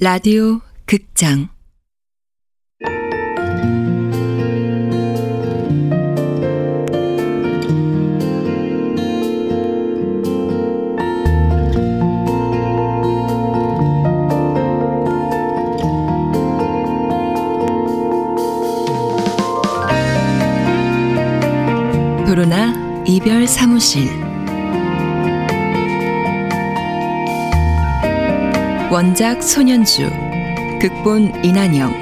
라디오 극장. 도로나 이별 사무실 원작 손현주 극본 이난영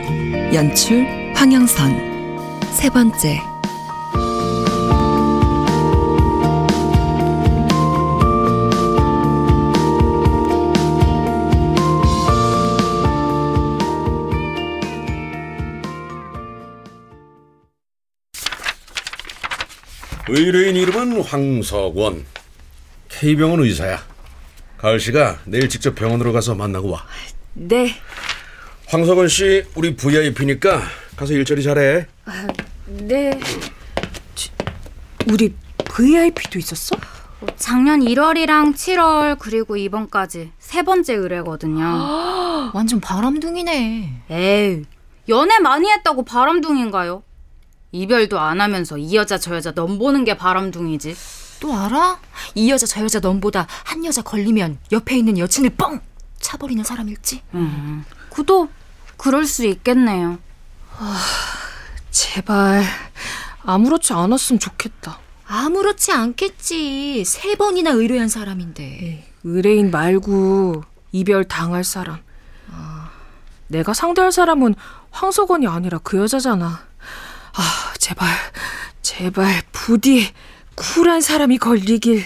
연출 황영선 세 번째 의뢰인 이름은 황석원. K병원 의사야. 가을 씨가 내일 직접 병원으로 가서 만나고 와. 네, 황석원 씨 우리 VIP니까 가서 일자리 잘해. 네. 지- 우리 VIP도 있었어? 작년 1월이랑 7월 그리고 이번까지 세 번째 의뢰거든요. 완전 바람둥이네. 에이, 연애 많이 했다고 바람둥인가요? 이별도 안 하면서 이 여자 저 여자 넘보는 게 바람둥이지. 또 알아? 이 여자 저 여자 넘보다 한 여자 걸리면 옆에 있는 여친을 뻥 차버리는 사람일지. 그도 그럴 수 있겠네요. 제발 아무렇지 않았으면 좋겠다. 아무렇지 않겠지. 세 번이나 의뢰한 사람인데. 의뢰인 말고 이별 당할 사람. 아, 내가 상대할 사람은 황석원이 아니라 그 여자잖아. 아, 제발, 제발 부디 쿨한 사람이 걸리길.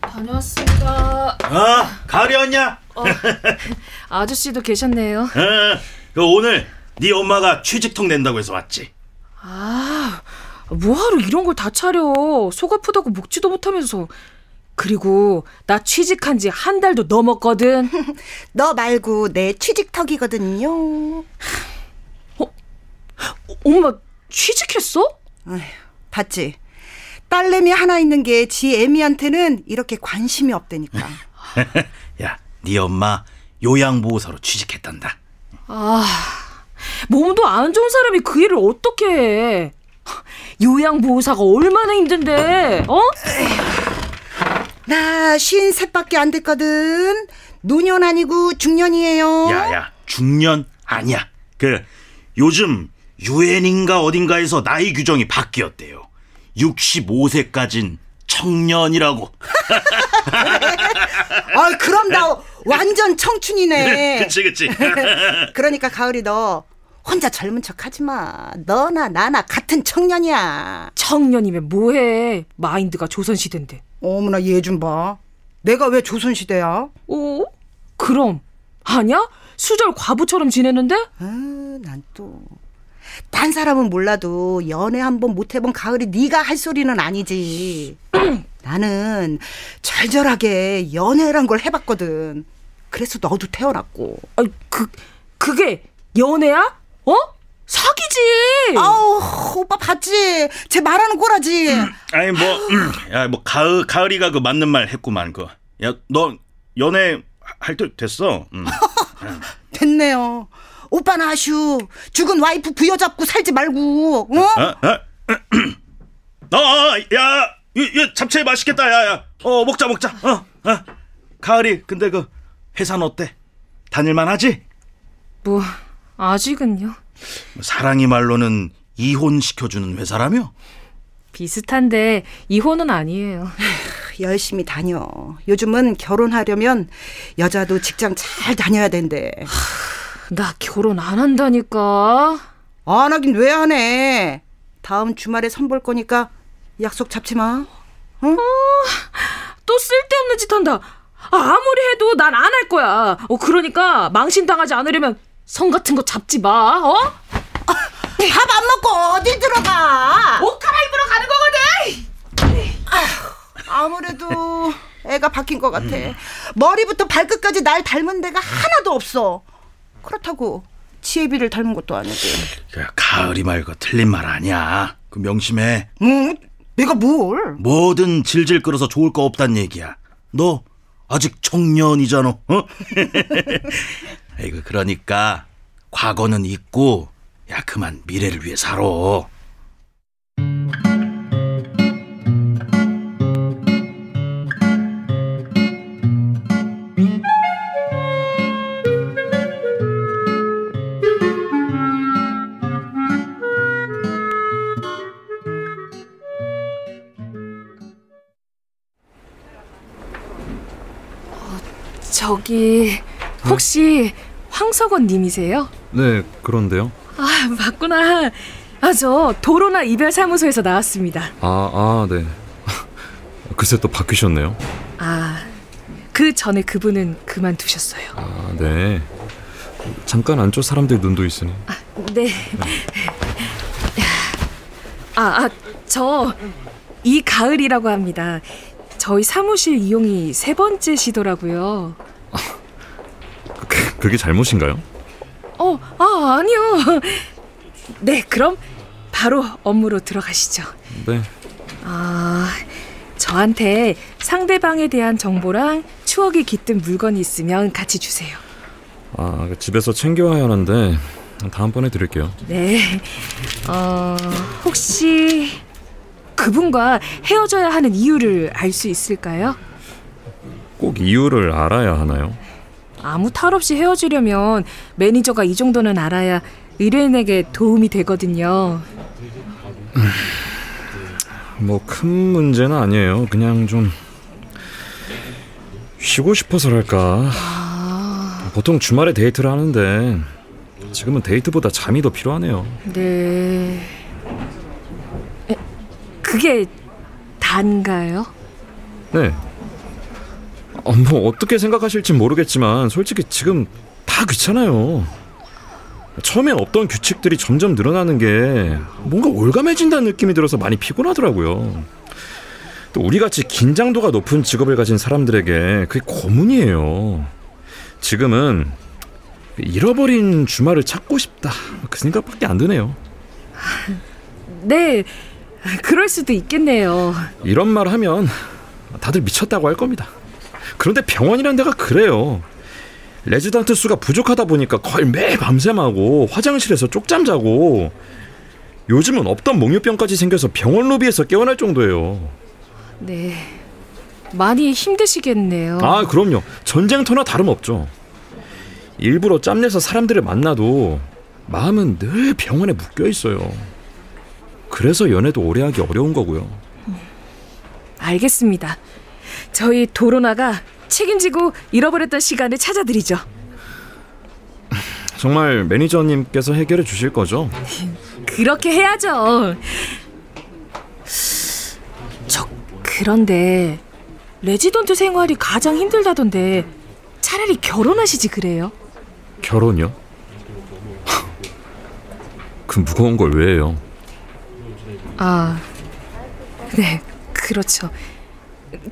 다녀왔습니다. 아, 가을이 왔냐? 아저씨도 계셨네요. 어, 그 오늘 네 엄마가 취직통 낸다고 해서 왔지. 아, 뭐하러 이런 걸 다 차려. 속 아프다고 먹지도 못하면서. 그리고 나 취직한 지 한 달도 넘었거든. 너 말고 내 취직턱이거든요. 엄마 취직했어? 아휴, 봤지? 딸내미 하나 있는 게 지 애미한테는 이렇게 관심이 없다니까. 야, 네 엄마 요양보호사로 취직했단다. 몸도 안 좋은 사람이 그 일을 어떻게 해? 요양보호사가 얼마나 힘든데, 어? 나 쉰 셋밖에 안 됐거든. 노년 아니고 중년이에요. 야야, 중년 아니야. 그 요즘 유엔인가 어딘가에서 나이 규정이 바뀌었대요. 65세까진 청년이라고. 아, 그럼 나 완전 청춘이네. 그치 그치. 그러니까 가을이 너 혼자 젊은 척 하지 마. 너나 나나 같은 청년이야. 청년이면 뭐해? 마인드가 조선시대인데. 어머나 얘 좀 봐. 내가 왜 조선시대야? 어? 그럼 아니야? 수절 과부처럼 지내는데? 아, 난 또. 딴 사람은 몰라도 연애 한 번 못 해본 가을이 네가 할 소리는 아니지. 나는 절절하게 연애란 걸 해봤거든. 그래서 너도 태어났고. 아, 그 그게 연애야? 어? 사기지. 아우 오빠 봤지? 쟤 말하는 꼬라지. 아니 뭐, 음, 야뭐 가을 가을이가 그 맞는 말 했구만 그. 야 너 연애 할 때 됐어. 음. 됐네요. 오빠는 아슈 죽은 와이프 부여잡고 살지 말고. 어? 어? 어? 어, 야, 이, 이 잡채 맛있겠다, 야, 야. 어, 먹자, 먹자. 어, 어. 가을이, 근데 그 회사는 어때? 다닐만 하지? 뭐 아직은요. 사랑이 말로는 이혼 시켜주는 회사라며? 비슷한데 이혼은 아니에요. 열심히 다녀. 요즘은 결혼하려면 여자도 직장 잘 다녀야 된대. 나 결혼 안 한다니까. 안 하긴 왜 하네. 다음 주말에 선볼 거니까 약속 잡지 마. 또 쓸데없는 짓 한다. 아, 아무리 해도 난 안 할 거야. 어 그러니까 망신 당하지 않으려면 성 같은 거 잡지 마. 어? 밥안 먹고 어디 들어가? 옷 갈아입으러 가는 거거든. 아무래도 애가 바뀐 것 같아. 머리부터 발끝까지 날 닮은 데가 하나도 없어. 그렇다고 지혜비를 닮은 것도 아니고. 야, 가을이 말고 틀린 말 아니야. 그 명심해. 응? 내가 뭘? 뭐든 질질 끌어서 좋을 거 없단 얘기야. 너 아직 청년이잖아. 어? 아이고 그러니까 과거는 잊고 야 그만 미래를 위해 살아. 저기 혹시 황석원 님이세요? 네, 그런데요. 아, 맞구나. 아, 저 도로나 이별 사무소에서 나왔습니다. 아, 아, 네. 글쎄 또 바뀌셨네요. 아, 그 전에 그분은 그만두셨어요. 아, 네. 잠깐 안쪽 사람들 눈도 있으니. 네. 아, 아, 저 이가을이라고 합니다. 저희 사무실 이용이 세 번째 시도라고요. 그, 그게 잘못인가요? 어, 아, 아니요. 네, 그럼 바로 업무로 들어가시죠. 네. 아, 저한테 상대방에 대한 정보랑 추억이 깃든 물건이 있으면 같이 주세요. 아, 그 집에서 챙겨와야 하는데 다음번에 드릴게요. 네. 어, 혹시 그분과 헤어져야 하는 이유를 알 수 있을까요? 꼭 이유를 알아야 하나요? 아무 탈 없이 헤어지려면 매니저가 이 정도는 알아야 의뢰인에게 도움이 되거든요. 뭐 큰 문제는 아니에요. 그냥 좀 쉬고 싶어서랄까. 보통 주말에 데이트를 하는데 지금은 데이트보다 잠이 더 필요하네요. 네. 에, 그게 단가요? 네. 어, 뭐 어떻게 생각하실지 모르겠지만 솔직히 지금 다 귀찮아요. 처음엔 없던 규칙들이 점점 늘어나는 게 뭔가 올감해진다는 느낌이 들어서 많이 피곤하더라고요. 또 우리같이 긴장도가 높은 직업을 가진 사람들에게 그게 고문이에요. 지금은 잃어버린 주말을 찾고 싶다. 그 생각밖에 안 드네요. 네. 그럴 수도 있겠네요. 이런 말 하면 다들 미쳤다고 할 겁니다. 그런데 병원이란 데가 그래요. 레지던트 수가 부족하다 보니까 거의 매일 밤샘하고 화장실에서 쪽잠 자고 요즘은 없던 몽유병까지 생겨서 병원 로비에서 깨어날 정도예요. 네. 많이 힘드시겠네요. 아, 그럼요. 전쟁터나 다름없죠. 일부러 짬내서 사람들을 만나도 마음은 늘 병원에 묶여 있어요. 그래서 연애도 오래 하기 어려운 거고요. 알겠습니다. 저희 도로나가 책임지고 잃어버렸던 시간을 찾아드리죠. 정말 매니저님께서 해결해 주실 거죠? 그렇게 해야죠. 저 그런데 레지던트 생활이 가장 힘들다던데 차라리 결혼하시지 그래요? 결혼이요? 그 무거운 걸 왜 해요? 아, 네, 그렇죠.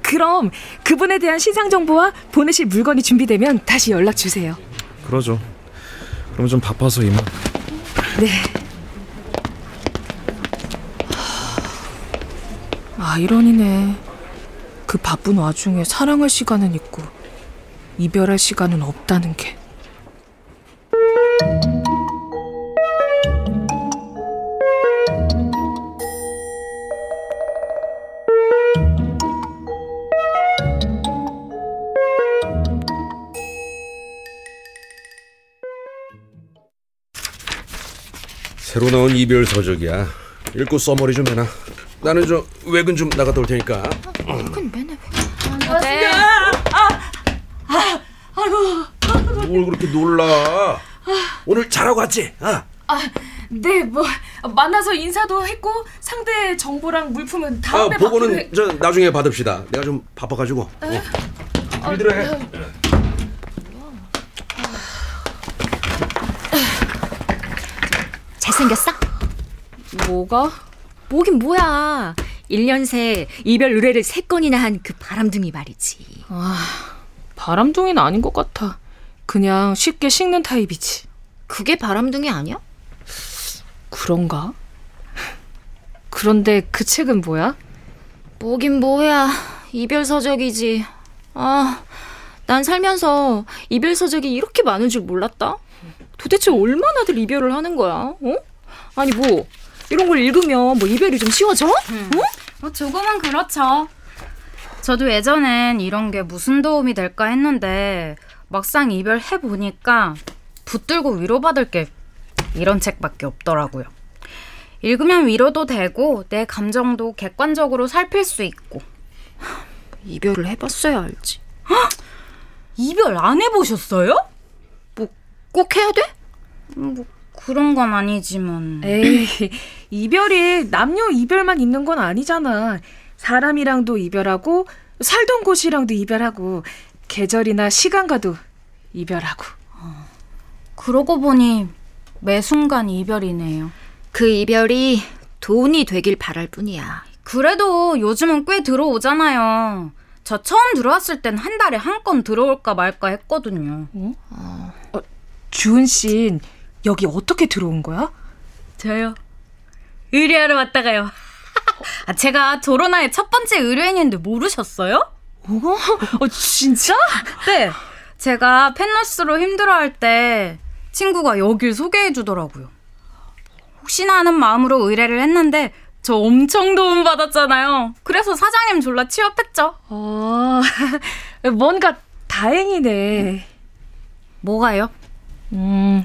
그럼 그분에 대한 신상 정보와 보내실 물건이 준비되면 다시 연락 주세요. 그러죠. 그럼 좀 바빠서 이만. 네. 아이러니네. 그 바쁜 와중에 사랑할 시간은 있고 이별할 시간은 없다는 게. 새로 나온 이별 서적이야. 읽고 써머리 좀 해놔. 나는 저 외근 좀 나갔다 올 테니까. 뭘 그렇게 놀라? 오늘 잘하고 왔지? 아, 네, 뭐 만나서 인사도 했고 상대 정보랑 물품은 아 다음에 보고는 저 나중에 받읍시다. 내가 좀 바빠가지고. 어. 준비들 해. 잘생겼어? 뭐가? 뭐긴 뭐야. 1년 새 이별 의뢰를 세 건이나 한 그 바람둥이 말이지. 바람둥이는 아닌 것 같아. 그냥 쉽게 식는 타입이지. 그게 바람둥이 아니야? 그런가? 그런데 그 책은 뭐야? 뭐긴 뭐야. 이별 서적이지. 아, 난 살면서 이별 서적이 이렇게 많은 줄 몰랐다. 도대체 얼마나들 이별을 하는 거야? 어? 아니 뭐 이런 걸 읽으면 뭐 이별이 좀 쉬워져? 뭐 조금은 그렇죠. 저도 예전엔 이런 게 무슨 도움이 될까 했는데 막상 이별해 보니까 붙들고 위로받을 게 이런 책밖에 없더라고요. 읽으면 위로도 되고 내 감정도 객관적으로 살필 수 있고 이별을 해봤어야 알지. 이별 안 해보셨어요? 꼭 해야 돼? 뭐 그런 건 아니지만 에이, 이별이 남녀 이별만 있는 건 아니잖아. 사람이랑도 이별하고 살던 곳이랑도 이별하고 계절이나 시간과도 이별하고. 그러고 보니 매 순간 이별이네요. 그 이별이 돈이 되길 바랄 뿐이야. 그래도 요즘은 꽤 들어오잖아요. 저 처음 들어왔을 땐 한 달에 한 건 들어올까 말까 했거든요. 주은 씨 여기 어떻게 들어온 거야? 저요. 의뢰하러 왔다가요. 아, 제가 조로나의 첫 번째 의뢰인인데 모르셨어요? 어, 진짜? 네. 제가 펜러스로 힘들어할 때 친구가 여길 소개해 주더라고요. 혹시나 하는 마음으로 의뢰를 했는데 저 엄청 도움 받았잖아요. 그래서 사장님 졸라 취업했죠. 어, 뭔가 다행이네. 뭐가요? 음,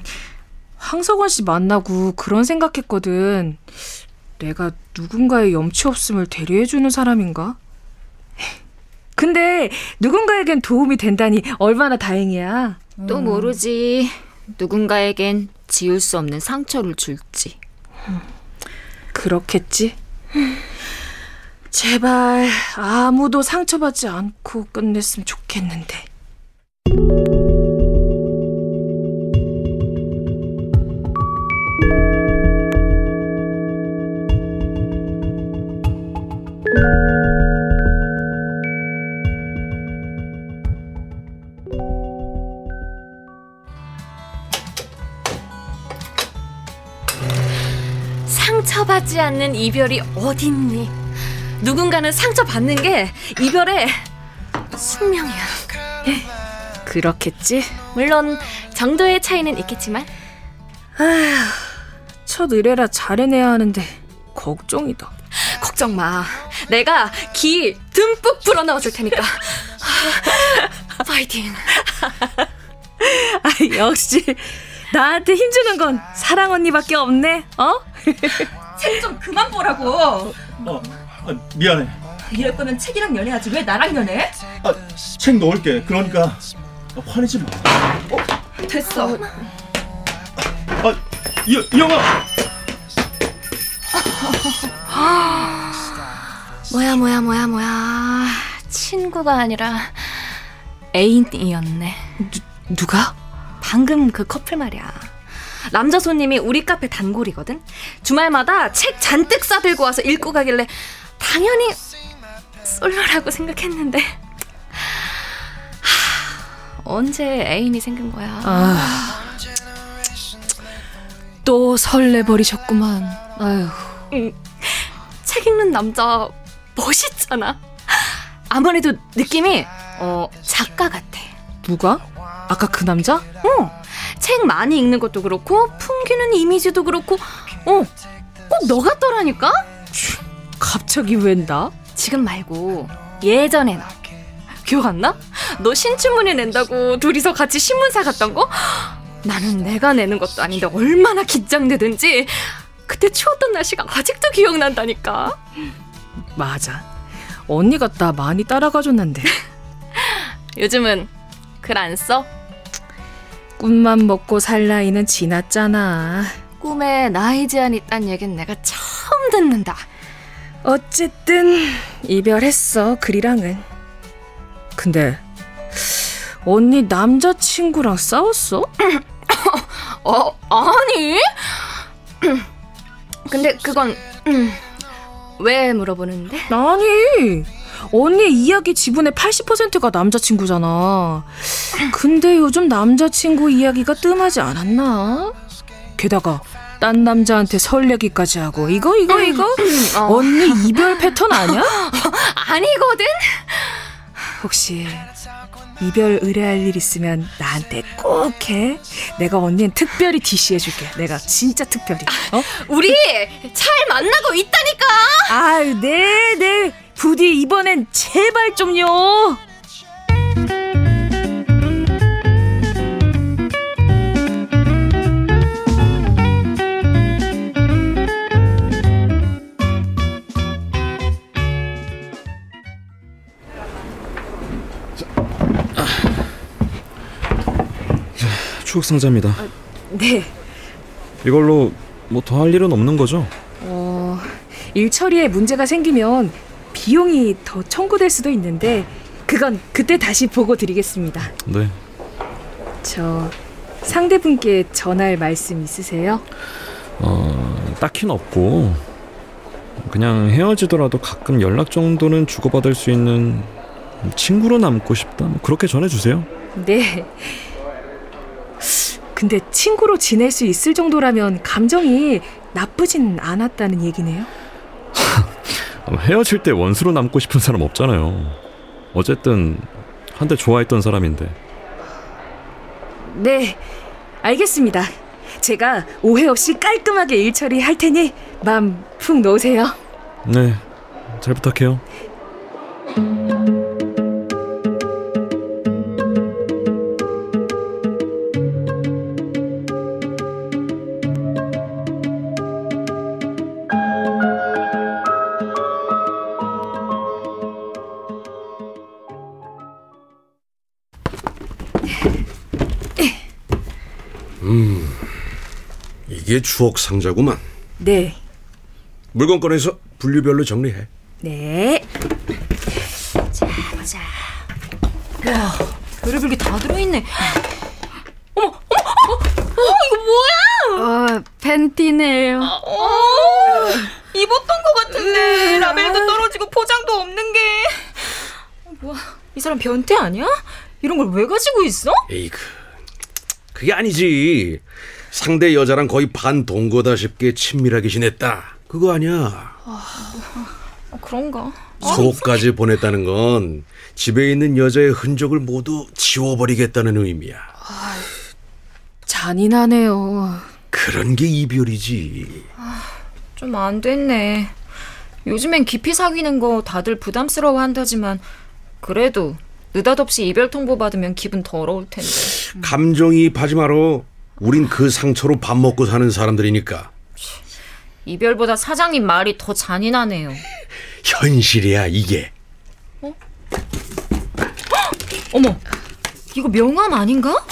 황석원 씨 만나고 그런 생각했거든. 내가 누군가의 염치 없음을 대리해주는 사람인가? 근데 누군가에겐 도움이 된다니 얼마나 다행이야. 또 모르지. 누군가에겐 지울 수 없는 상처를 줄지. 그렇겠지? 제발 아무도 상처받지 않고 끝냈으면 좋겠는데. 이별이 어딨니? 누군가는 상처받는 게 이별의 숙명이야. 그렇겠지? 물론 정도의 차이는 있겠지만 첫 의뢰라 잘해내야 하는데 걱정이다. 걱정 마. 내가 기 듬뿍 불어넣어 줄 테니까. 파이팅. 아, 역시 나한테 힘주는 건 사랑 언니밖에 없네. 어? 좀 그만 보라고. 어, 아, 미안해. 이럴 거면 책이랑 연애하지 왜 나랑 연애? 아, 책 넣을게. 그러니까 화내지 마. 됐어. 아, 이, 이 영화. 뭐야 뭐야 뭐야 뭐야. 친구가 아니라 애인이었네. 누가? 방금 그 커플 말이야. 남자 손님이 우리 카페 단골이거든. 주말마다 책 잔뜩 싸들고 와서 읽고 가길래 당연히 솔로라고 생각했는데 하, 언제 애인이 생긴 거야. 아. 또 설레버리셨구만. 아휴. 책 읽는 남자 멋있잖아. 아무래도 느낌이 어 작가 같아. 누가? 아까 그 남자? 어, 책 많이 읽는 것도 그렇고 풍기는 이미지도 그렇고 어, 꼭 너 같더라니까? 갑자기 웬 나? 지금 말고 예전에 너 기억 안 나? 너 신춘문예 낸다고 둘이서 같이 신문사 갔던 거? 나는 내가 내는 것도 아닌데 얼마나 긴장되든지 그때 추웠던 날씨가 아직도 기억난다니까 맞아. 언니가 나 많이 따라가줬는데 요즘은 글 안 써? 꿈만 먹고 살 나이는 지났잖아. 꿈에 나이 제한 있단 얘긴 내가 처음 듣는다 어쨌든 이별했어 그리랑은. 근데 언니 남자친구랑 싸웠어? 어, 아니. 근데 그건 음, 왜 물어보는데? 아니 언니 이야기 지분의 80%가 남자친구잖아 근데 요즘 남자친구 이야기가 뜸하지 않았나? 게다가 딴 남자한테 설레기까지 하고 이거 이거 이거 어. 언니 이별 패턴 아니야? 아니거든. 혹시 이별 의뢰할 일 있으면 나한테 꼭 해. 내가 언니는 특별히 DC해 줄게. 내가 진짜 특별히. 어? 우리 잘 만나고 있다니까. 아유, 네, 네. 부디 이번엔 제발 좀요. 추억 상자입니다. 네. 이걸로 뭐 더 할 일은 없는 거죠? 어, 일 처리에 문제가 생기면 비용이 더 청구될 수도 있는데 그건 그때 다시 보고 드리겠습니다. 네. 저 상대분께 전할 말씀 있으세요? 어, 딱히는 없고 그냥 헤어지더라도 가끔 연락 정도는 주고받을 수 있는 친구로 남고 싶다. 뭐 그렇게 전해주세요. 네. 근데 친구로 지낼 수 있을 정도라면 감정이 나쁘진 않았다는 얘기네요. 헤어질 때 원수로 남고 싶은 사람 없잖아요. 어쨌든 한때 좋아했던 사람인데. 네, 알겠습니다. 제가 오해 없이 깔끔하게 일 처리할 테니 마음 푹 놓으세요. 네, 잘 부탁해요. 추억 상자구만. 네, 물건 꺼내서 분류별로 정리해. 네. 별의별 게다 들어있네. 어, 팬티네요. 입었던 것 같은데 라벨도 떨어지고 포장도 없는 게. 뭐야? 이 사람 변태 아니야? 이런 걸 왜 가지고 있어? 에이그, 그게 아니지. 상대 여자랑 거의 반 동거다쉽게 친밀하게 지냈다. 그거 아니야. 어, 그런가? 속까지 보냈다는 건 집에 있는 여자의 흔적을 모두 지워버리겠다는 의미야. 잔인하네요. 그런 게 이별이지. 좀 안 됐네. 요즘엔 깊이 사귀는 거 다들 부담스러워 한다지만 그래도 느닷없이 이별 통보 받으면 기분 더러울 텐데. 감정이입하지 마라. 우린 그 상처로 밥 먹고 사는 사람들이니까. 이별보다 사장님 말이 더 잔인하네요. 현실이야 이게. 어머, 이거 명함 아닌가?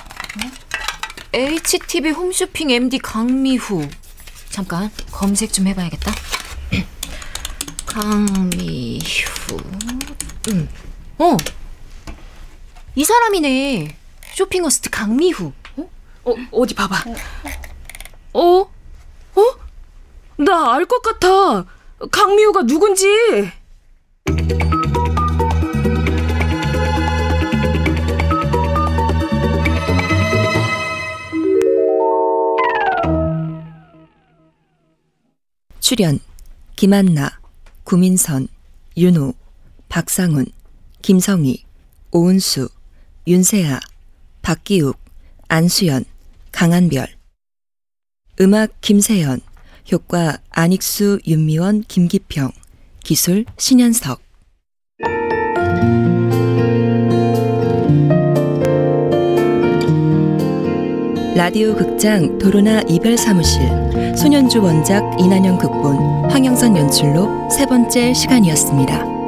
HTV 홈쇼핑 MD 강미후. 잠깐 검색 좀 해봐야겠다. 강미후. 응. 어, 이 사람이네. 쇼핑어스트 강미후. 어, 어디 봐봐. 어? 어? 나 알 것 같아. 강미호가 누군지. 출연 김한나, 구민선, 윤호, 박상훈, 김성희, 오은수, 윤세아, 박기욱, 안수연, 강한별. 음악 김세연 효과 안익수, 윤미원, 김기평. 기술 신현석. 라디오 극장 도로나 이별 사무실. 소년주 원작 이난영 극본. 황영선 연출로 세 번째 시간이었습니다.